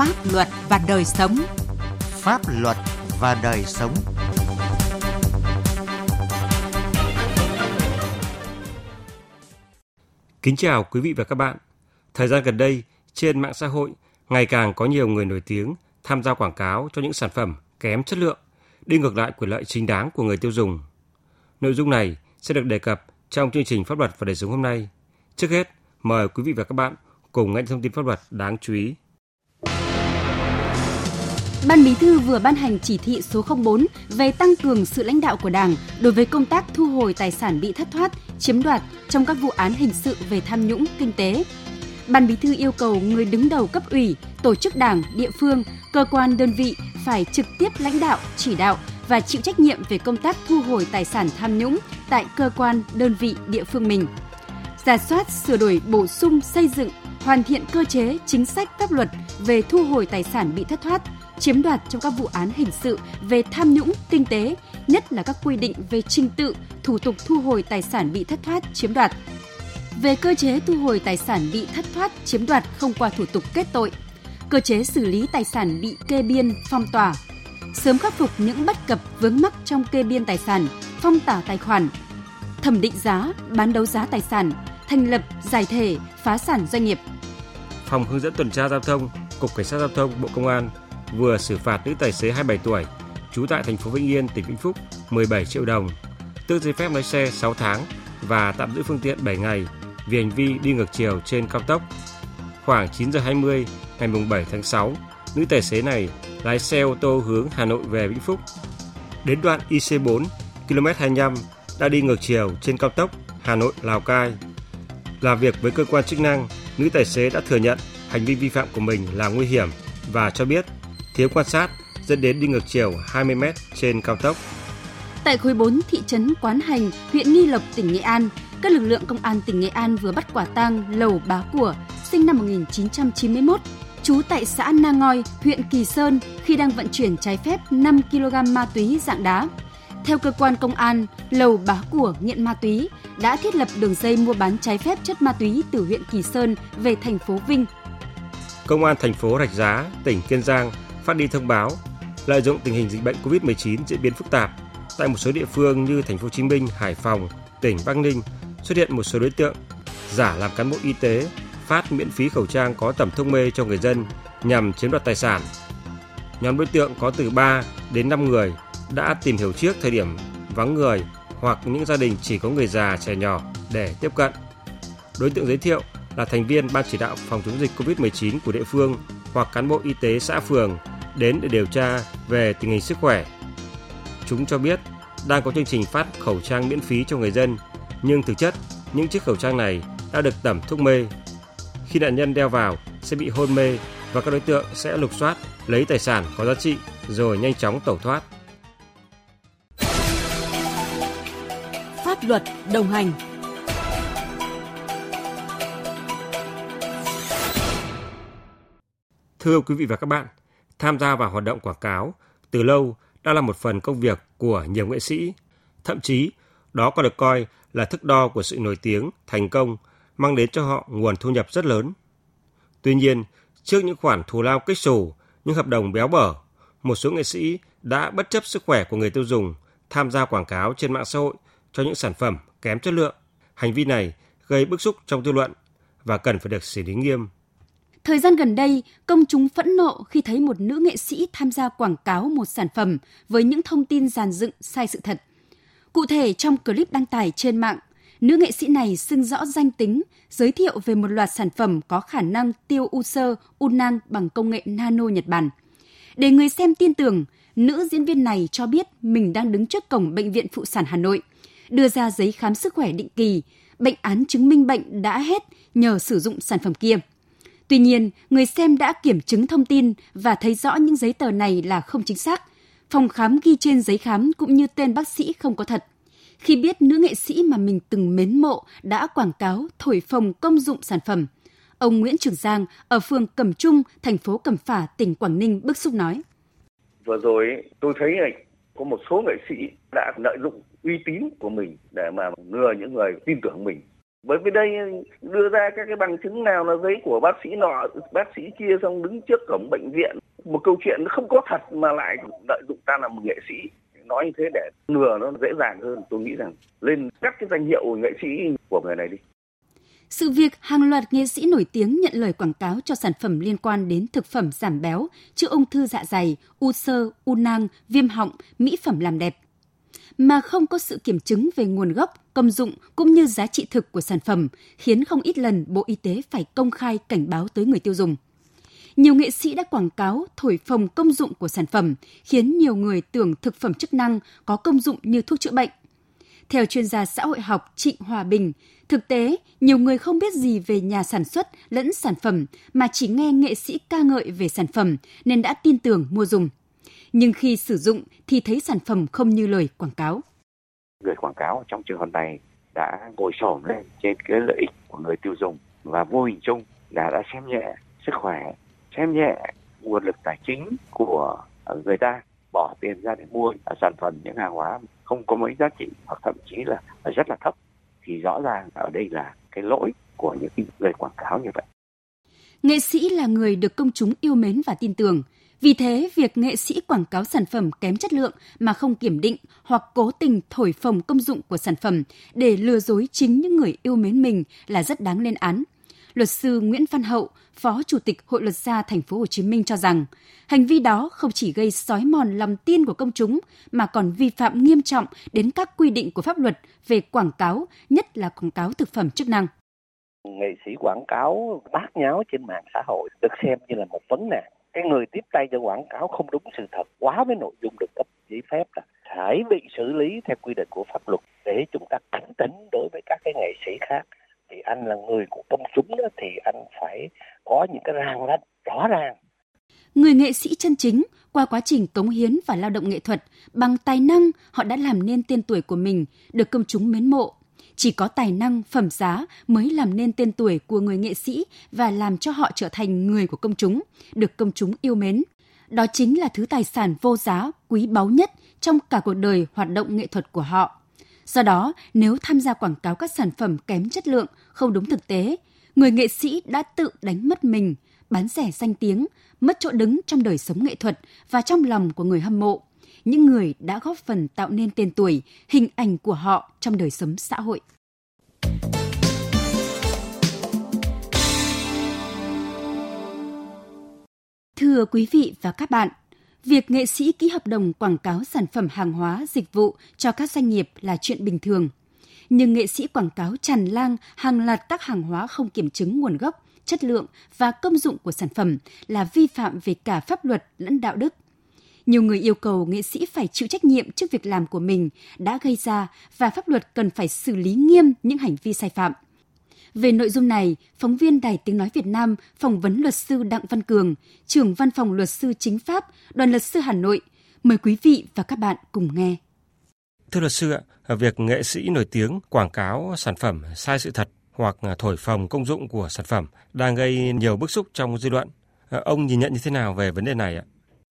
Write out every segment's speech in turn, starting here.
Pháp luật và đời sống. Pháp luật và đời sống. Kính chào quý vị và các bạn. Thời gian gần đây, trên mạng xã hội ngày càng có nhiều người nổi tiếng tham gia quảng cáo cho những sản phẩm kém chất lượng, đi ngược lại quyền lợi chính đáng của người tiêu dùng. Nội dung này sẽ được đề cập trong chương trình pháp luật và đời sống hôm nay. Trước hết, mời quý vị và các bạn cùng nghe thông tin pháp luật đáng chú ý. Ban Bí thư vừa ban hành chỉ thị số 04 về tăng cường sự lãnh đạo của Đảng đối với công tác thu hồi tài sản bị thất thoát, chiếm đoạt trong các vụ án hình sự về tham nhũng kinh tế. Ban Bí thư yêu cầu người đứng đầu cấp ủy, tổ chức đảng, địa phương, cơ quan đơn vị phải trực tiếp lãnh đạo, chỉ đạo và chịu trách nhiệm về công tác thu hồi tài sản tham nhũng tại cơ quan, đơn vị, địa phương mình. Giả soát, sửa đổi, bổ sung, xây dựng, hoàn thiện cơ chế, chính sách pháp luật về thu hồi tài sản bị thất thoát, chiếm đoạt trong các vụ án hình sự về tham nhũng kinh tế, nhất là các quy định về trình tự, thủ tục thu hồi tài sản bị thất thoát, chiếm đoạt. Về cơ chế thu hồi tài sản bị thất thoát, chiếm đoạt không qua thủ tục kết tội, cơ chế xử lý tài sản bị kê biên, phong tỏa, sớm khắc phục những bất cập vướng mắc trong kê biên tài sản, phong tỏa tài khoản, thẩm định giá, bán đấu giá tài sản, thành lập giải thể, phá sản doanh nghiệp. Phòng hướng dẫn tuần tra giao thông, Cục Cảnh sát giao thông Bộ Công an vừa xử phạt nữ tài xế 27 tuổi, trú tại thành phố Vĩnh Yên, tỉnh Vĩnh Phúc 17 triệu đồng, tước giấy phép lái xe 6 tháng và tạm giữ phương tiện 7 ngày vì hành vi đi ngược chiều trên cao tốc. Khoảng 9 giờ 20 ngày 7 tháng 6, nữ tài xế này lái xe ô tô hướng Hà Nội về Vĩnh Phúc. Đến đoạn IC4 km 25 đã đi ngược chiều trên cao tốc Hà Nội Lào Cai. Làm việc với cơ quan chức năng, nữ tài xế đã thừa nhận hành vi vi phạm của mình là nguy hiểm và cho biết thiếu quan sát dẫn đến đi ngược chiều 20 m trên cao tốc. Tại khối 4 thị trấn Quán Hành, huyện Nghi Lộc, tỉnh Nghệ An, các lực lượng công an tỉnh Nghệ An vừa bắt quả tang Lầu Bá Của, sinh năm 1991, trú tại xã Na Ngoi, huyện Kỳ Sơn khi đang vận chuyển trái phép 5 kg ma túy dạng đá. Theo cơ quan công an, Lầu Bá Của nghiện ma túy đã thiết lập đường dây mua bán trái phép chất ma túy từ huyện Kỳ Sơn về thành phố Vinh. Công an thành phố Rạch Giá, tỉnh Kiên Giang phát đi thông báo lợi dụng tình hình dịch bệnh COVID-19 diễn biến phức tạp tại một số địa phương như thành phố Hồ Chí Minh, Hải Phòng, tỉnh Bắc Ninh xuất hiện một số đối tượng giả làm cán bộ y tế phát miễn phí khẩu trang có tẩm thuốc mê cho người dân nhằm chiếm đoạt tài sản. Nhóm đối tượng có từ 3 đến 5 người đã tìm hiểu trước thời điểm vắng người hoặc những gia đình chỉ có người già trẻ nhỏ để tiếp cận. Đối tượng giới thiệu là thành viên ban chỉ đạo phòng chống dịch COVID-19 của địa phương hoặc cán bộ y tế xã phường đến để điều tra về tình hình sức khỏe. Chúng cho biết đang có chương trình phát khẩu trang miễn phí cho người dân, nhưng thực chất những chiếc khẩu trang này đã được tẩm thuốc mê. Khi nạn nhân đeo vào sẽ bị hôn mê và các đối tượng sẽ lục soát, lấy tài sản có giá trị rồi nhanh chóng tẩu thoát. Pháp luật đồng hành Thưa quý vị và các bạn, tham gia vào hoạt động quảng cáo từ lâu đã là một phần công việc của nhiều nghệ sĩ. Thậm chí, đó còn được coi là thước đo của sự nổi tiếng, thành công, mang đến cho họ nguồn thu nhập rất lớn. Tuy nhiên, trước những khoản thù lao kích sù những hợp đồng béo bở, một số nghệ sĩ đã bất chấp sức khỏe của người tiêu dùng tham gia quảng cáo trên mạng xã hội cho những sản phẩm kém chất lượng. Hành vi này gây bức xúc trong dư luận và cần phải được xử lý nghiêm. Thời gian gần đây, công chúng phẫn nộ khi thấy một nữ nghệ sĩ tham gia quảng cáo một sản phẩm với những thông tin giàn dựng sai sự thật. Cụ thể trong clip đăng tải trên mạng, nữ nghệ sĩ này xưng rõ danh tính, giới thiệu về một loạt sản phẩm có khả năng tiêu u sơ, u nang bằng công nghệ nano Nhật Bản. Để người xem tin tưởng, nữ diễn viên này cho biết mình đang đứng trước cổng Bệnh viện Phụ sản Hà Nội, đưa ra giấy khám sức khỏe định kỳ, bệnh án chứng minh bệnh đã hết nhờ sử dụng sản phẩm kia. Tuy nhiên, người xem đã kiểm chứng thông tin và thấy rõ những giấy tờ này là không chính xác. Phòng khám ghi trên giấy khám cũng như tên bác sĩ không có thật. Khi biết nữ nghệ sĩ mà mình từng mến mộ đã quảng cáo thổi phồng công dụng sản phẩm, ông Nguyễn Trường Giang ở phường Cẩm Trung, thành phố Cẩm Phả, tỉnh Quảng Ninh bức xúc nói. Vừa rồi tôi thấy này, có một số nghệ sĩ đã lợi dụng uy tín của mình để mà lừa những người tin tưởng mình bởi vì đây đưa ra các cái bằng chứng nào là giấy của bác sĩ nọ bác sĩ kia xong đứng trước cổng bệnh viện. Một câu chuyện không có thật mà lại lợi dụng ta là một nghệ sĩ. Nói như thế để lừa nó dễ dàng hơn. Tôi nghĩ rằng lên các cái danh hiệu nghệ sĩ của người này đi. Sự việc hàng loạt nghệ sĩ nổi tiếng nhận lời quảng cáo cho sản phẩm liên quan đến thực phẩm giảm béo, chữa ung thư dạ dày, u sơ, u nang, viêm họng, mỹ phẩm làm đẹp mà không có sự kiểm chứng về nguồn gốc, công dụng cũng như giá trị thực của sản phẩm, khiến không ít lần Bộ Y tế phải công khai cảnh báo tới người tiêu dùng. Nhiều nghệ sĩ đã quảng cáo thổi phồng công dụng của sản phẩm, khiến nhiều người tưởng thực phẩm chức năng có công dụng như thuốc chữa bệnh. Theo chuyên gia xã hội học Trịnh Hòa Bình, thực tế, nhiều người không biết gì về nhà sản xuất lẫn sản phẩm mà chỉ nghe nghệ sĩ ca ngợi về sản phẩm nên đã tin tưởng mua dùng nhưng khi sử dụng thì thấy sản phẩm không như lời quảng cáo. Người quảng cáo trong trường hợp này đã ngồi xổm lên trên cái lợi ích của người tiêu dùng và vô hình chung là đã xem nhẹ sức khỏe, xem nhẹ nguồn lực tài chính của người ta bỏ tiền ra để mua sản phẩm những hàng hóa không có mấy giá trị hoặc thậm chí là rất là thấp thì rõ ràng ở đây là cái lỗi của những người quảng cáo như vậy. Nghệ sĩ là người được công chúng yêu mến và tin tưởng. Vì thế, việc nghệ sĩ quảng cáo sản phẩm kém chất lượng mà không kiểm định hoặc cố tình thổi phồng công dụng của sản phẩm để lừa dối chính những người yêu mến mình là rất đáng lên án. Luật sư Nguyễn Văn Hậu, Phó Chủ tịch Hội luật gia thành phố Hồ Chí Minh cho rằng, hành vi đó không chỉ gây sói mòn lòng tin của công chúng mà còn vi phạm nghiêm trọng đến các quy định của pháp luật về quảng cáo, nhất là quảng cáo thực phẩm chức năng nghệ sĩ quảng cáo bát nháo trên mạng xã hội được xem như là một vấn nạn cái người tiếp tay cho quảng cáo không đúng sự thật quá với nội dung được cấp giấy phép là phải bị xử lý theo quy định của pháp luật. Để chúng ta cảnh tỉnh đối với các cái nghệ sĩ khác, thì anh là người của công chúng đó, thì anh phải có những cái ràng ranh rõ ràng. Người nghệ sĩ chân chính, qua quá trình cống hiến và lao động nghệ thuật, bằng tài năng họ đã làm nên tên tuổi của mình, được công chúng mến mộ chỉ có tài năng, phẩm giá mới làm nên tên tuổi của người nghệ sĩ và làm cho họ trở thành người của công chúng, được công chúng yêu mến. Đó chính là thứ tài sản vô giá, quý báu nhất trong cả cuộc đời hoạt động nghệ thuật của họ. Do đó, nếu tham gia quảng cáo các sản phẩm kém chất lượng, không đúng thực tế, người nghệ sĩ đã tự đánh mất mình, bán rẻ danh tiếng, mất chỗ đứng trong đời sống nghệ thuật và trong lòng của người hâm mộ những người đã góp phần tạo nên tên tuổi, hình ảnh của họ trong đời sống xã hội. Thưa quý vị và các bạn, việc nghệ sĩ ký hợp đồng quảng cáo sản phẩm hàng hóa, dịch vụ cho các doanh nghiệp là chuyện bình thường. Nhưng nghệ sĩ quảng cáo tràn lan hàng loạt các hàng hóa không kiểm chứng nguồn gốc, chất lượng và công dụng của sản phẩm là vi phạm về cả pháp luật lẫn đạo đức – nhiều người yêu cầu nghệ sĩ phải chịu trách nhiệm trước việc làm của mình đã gây ra và pháp luật cần phải xử lý nghiêm những hành vi sai phạm. Về nội dung này, phóng viên Đài Tiếng Nói Việt Nam phỏng vấn luật sư Đặng Văn Cường, trưởng văn phòng luật sư chính pháp, đoàn luật sư Hà Nội. Mời quý vị và các bạn cùng nghe. Thưa luật sư ạ, việc nghệ sĩ nổi tiếng quảng cáo sản phẩm sai sự thật hoặc thổi phồng công dụng của sản phẩm đang gây nhiều bức xúc trong dư luận. Ông nhìn nhận như thế nào về vấn đề này ạ?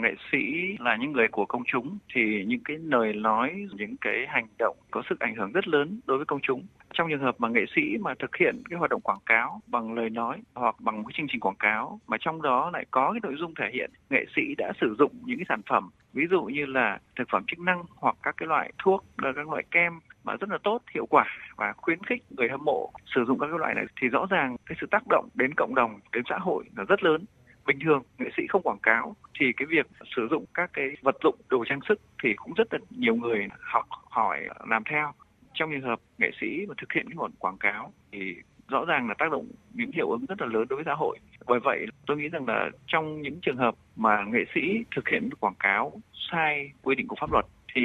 Nghệ sĩ là những người của công chúng thì những cái lời nói, những cái hành động có sức ảnh hưởng rất lớn đối với công chúng. Trong trường hợp mà nghệ sĩ mà thực hiện cái hoạt động quảng cáo bằng lời nói hoặc bằng một chương trình quảng cáo mà trong đó lại có cái nội dung thể hiện, nghệ sĩ đã sử dụng những cái sản phẩm, ví dụ như là thực phẩm chức năng hoặc các cái loại thuốc, các loại kem mà rất là tốt, hiệu quả và khuyến khích người hâm mộ sử dụng các cái loại này, thì rõ ràng cái sự tác động đến cộng đồng, đến xã hội là rất lớn bình thường, nghệ sĩ không quảng cáo, thì cái việc sử dụng các cái vật dụng, đồ trang sức thì cũng rất là nhiều người học, hỏi, làm theo. Trong trường hợp nghệ sĩ mà thực hiện cái hoạt quảng cáo thì rõ ràng là tác động, những hiệu ứng rất là lớn đối với xã hội. Bởi vậy, tôi nghĩ rằng là trong những trường hợp mà nghệ sĩ thực hiện quảng cáo sai quy định của pháp luật thì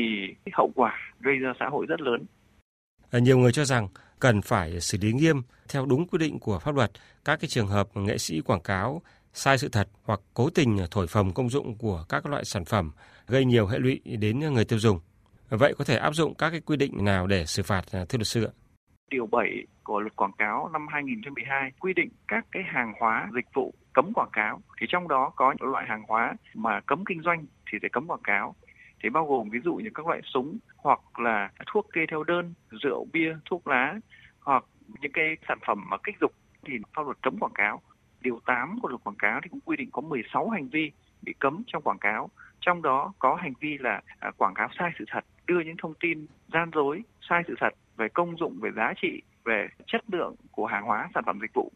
hậu quả gây ra xã hội rất lớn. À, nhiều người cho rằng cần phải xử lý nghiêm theo đúng quy định của pháp luật các cái trường hợp nghệ sĩ quảng cáo sai sự thật hoặc cố tình thổi phồng công dụng của các loại sản phẩm gây nhiều hệ lụy đến người tiêu dùng. Vậy có thể áp dụng các cái quy định nào để xử phạt thưa luật sư ạ? Điều 7 của luật quảng cáo năm 2012 quy định các cái hàng hóa dịch vụ cấm quảng cáo thì trong đó có những loại hàng hóa mà cấm kinh doanh thì sẽ cấm quảng cáo thì bao gồm ví dụ như các loại súng hoặc là thuốc kê theo đơn, rượu bia, thuốc lá hoặc những cái sản phẩm mà kích dục thì pháp luật cấm quảng cáo. Điều 8 của luật quảng cáo thì cũng quy định có 16 hành vi bị cấm trong quảng cáo. Trong đó có hành vi là à, quảng cáo sai sự thật, đưa những thông tin gian dối, sai sự thật về công dụng, về giá trị, về chất lượng của hàng hóa, sản phẩm dịch vụ.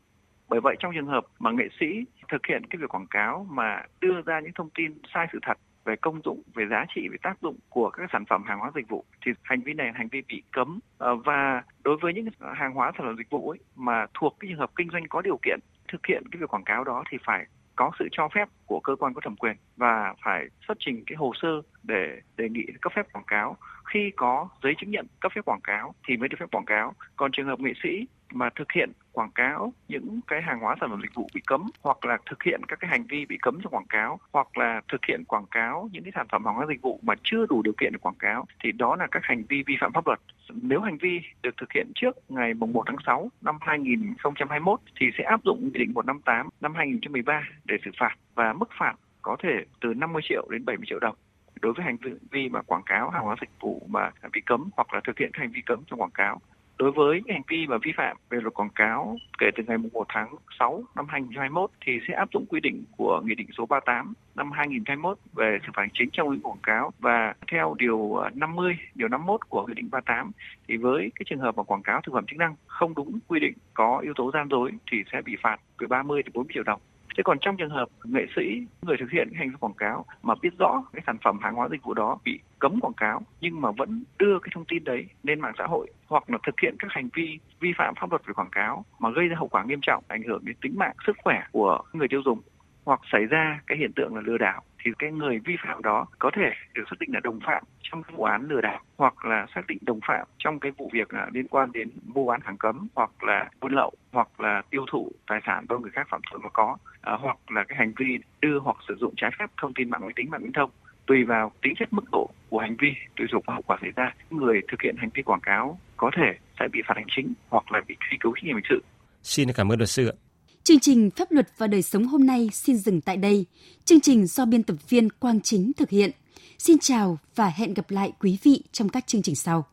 Bởi vậy trong trường hợp mà nghệ sĩ thực hiện cái việc quảng cáo mà đưa ra những thông tin sai sự thật về công dụng, về giá trị, về tác dụng của các sản phẩm hàng hóa dịch vụ thì hành vi này là hành vi bị cấm ờ, và đối với những hàng hóa sản phẩm dịch vụ ấy, mà thuộc cái trường hợp kinh doanh có điều kiện thực hiện cái việc quảng cáo đó thì phải có sự cho phép của cơ quan có thẩm quyền và phải xuất trình cái hồ sơ để đề nghị cấp phép quảng cáo khi có giấy chứng nhận cấp phép quảng cáo thì mới được phép quảng cáo còn trường hợp nghệ sĩ mà thực hiện quảng cáo những cái hàng hóa sản phẩm dịch vụ bị cấm hoặc là thực hiện các cái hành vi bị cấm trong quảng cáo hoặc là thực hiện quảng cáo những cái sản phẩm hàng hóa dịch vụ mà chưa đủ điều kiện để quảng cáo thì đó là các hành vi vi phạm pháp luật. Nếu hành vi được thực hiện trước ngày 1 tháng 6 năm 2021 thì sẽ áp dụng Nghị định 158 năm 2013 để xử phạt và mức phạt có thể từ 50 triệu đến 70 triệu đồng đối với hành vi mà quảng cáo hàng hóa dịch vụ mà bị cấm hoặc là thực hiện hành vi cấm trong quảng cáo đối với hành vi mà vi phạm về luật quảng cáo kể từ ngày 1 tháng 6 năm 2021 thì sẽ áp dụng quy định của Nghị định số 38 năm 2021 về xử phạt hành chính trong lĩnh quảng cáo và theo điều 50, điều 51 của Nghị định 38 thì với cái trường hợp mà quảng cáo thực phẩm chức năng không đúng quy định có yếu tố gian dối thì sẽ bị phạt từ 30 đến 40 triệu đồng. Thế còn trong trường hợp nghệ sĩ, người thực hiện hành vi quảng cáo mà biết rõ cái sản phẩm hàng hóa dịch vụ đó bị cấm quảng cáo nhưng mà vẫn đưa cái thông tin đấy lên mạng xã hội hoặc là thực hiện các hành vi vi phạm pháp luật về quảng cáo mà gây ra hậu quả nghiêm trọng ảnh hưởng đến tính mạng sức khỏe của người tiêu dùng hoặc xảy ra cái hiện tượng là lừa đảo thì cái người vi phạm đó có thể được xác định là đồng phạm trong vụ án lừa đảo hoặc là xác định đồng phạm trong cái vụ việc là liên quan đến mua bán hàng cấm hoặc là buôn lậu hoặc là tiêu thụ tài sản do người khác phạm tội mà có à, hoặc là cái hành vi đưa hoặc sử dụng trái phép thông tin mạng máy tính mạng viễn thông tùy vào tính chất mức độ của hành vi tùy thuộc vào hậu quả xảy ra người thực hiện hành vi quảng cáo có thể sẽ bị phạt hành chính hoặc là bị truy cứu trách nhiệm hình sự Xin cảm ơn luật sư ạ. Chương trình Pháp luật và đời sống hôm nay xin dừng tại đây. Chương trình do biên tập viên Quang Chính thực hiện. Xin chào và hẹn gặp lại quý vị trong các chương trình sau.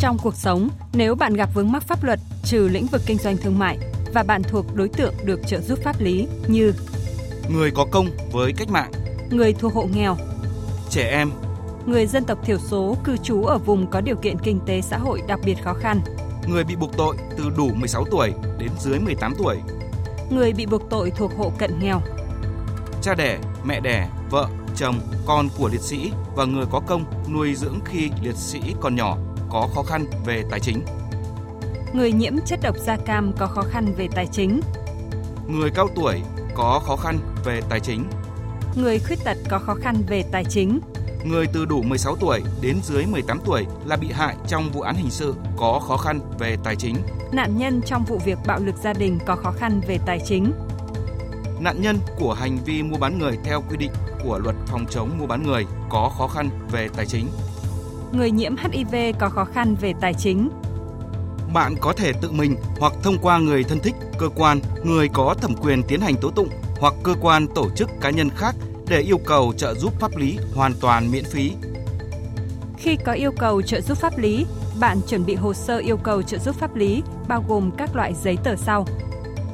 Trong cuộc sống, nếu bạn gặp vướng mắc pháp luật trừ lĩnh vực kinh doanh thương mại và bạn thuộc đối tượng được trợ giúp pháp lý như người có công với cách mạng, người thuộc hộ nghèo, trẻ em, người dân tộc thiểu số cư trú ở vùng có điều kiện kinh tế xã hội đặc biệt khó khăn, người bị buộc tội từ đủ 16 tuổi đến dưới 18 tuổi, người bị buộc tội thuộc hộ cận nghèo, cha đẻ, mẹ đẻ, vợ, chồng, con của liệt sĩ và người có công nuôi dưỡng khi liệt sĩ còn nhỏ có khó khăn về tài chính, người nhiễm chất độc da cam có khó khăn về tài chính, người cao tuổi có khó khăn về tài chính, người khuyết tật có khó khăn về tài chính, người từ đủ 16 tuổi đến dưới 18 tuổi là bị hại trong vụ án hình sự có khó khăn về tài chính, nạn nhân trong vụ việc bạo lực gia đình có khó khăn về tài chính, nạn nhân của hành vi mua bán người theo quy định của luật phòng chống mua bán người có khó khăn về tài chính. người nhiễm HIV có khó khăn về tài chính, Bạn có thể tự mình hoặc thông qua người thân thích, cơ quan, người có thẩm quyền tiến hành tố tụng hoặc cơ quan tổ chức cá nhân khác để yêu cầu trợ giúp pháp lý hoàn toàn miễn phí. Khi có yêu cầu trợ giúp pháp lý, bạn chuẩn bị hồ sơ yêu cầu trợ giúp pháp lý bao gồm các loại giấy tờ sau: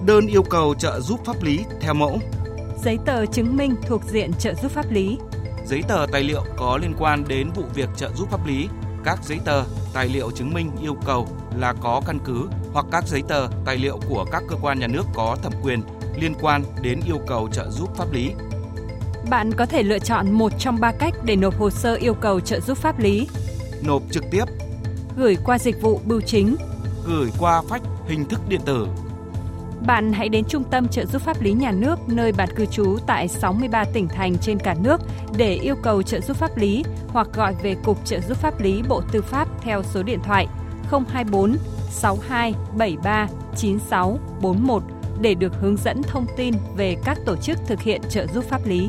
Đơn yêu cầu trợ giúp pháp lý theo mẫu, giấy tờ chứng minh thuộc diện trợ giúp pháp lý, giấy tờ tài liệu có liên quan đến vụ việc trợ giúp pháp lý, các giấy tờ, tài liệu chứng minh yêu cầu là có căn cứ hoặc các giấy tờ, tài liệu của các cơ quan nhà nước có thẩm quyền liên quan đến yêu cầu trợ giúp pháp lý. Bạn có thể lựa chọn một trong ba cách để nộp hồ sơ yêu cầu trợ giúp pháp lý: Nộp trực tiếp, gửi qua dịch vụ bưu chính. gửi qua phách hình thức điện tử, Bạn hãy đến Trung tâm trợ giúp pháp lý nhà nước nơi bạn cư trú tại 63 tỉnh thành trên cả nước để yêu cầu trợ giúp pháp lý hoặc gọi về Cục Trợ giúp pháp lý Bộ Tư pháp theo số điện thoại 024 62 73 96 41 để được hướng dẫn thông tin về các tổ chức thực hiện trợ giúp pháp lý.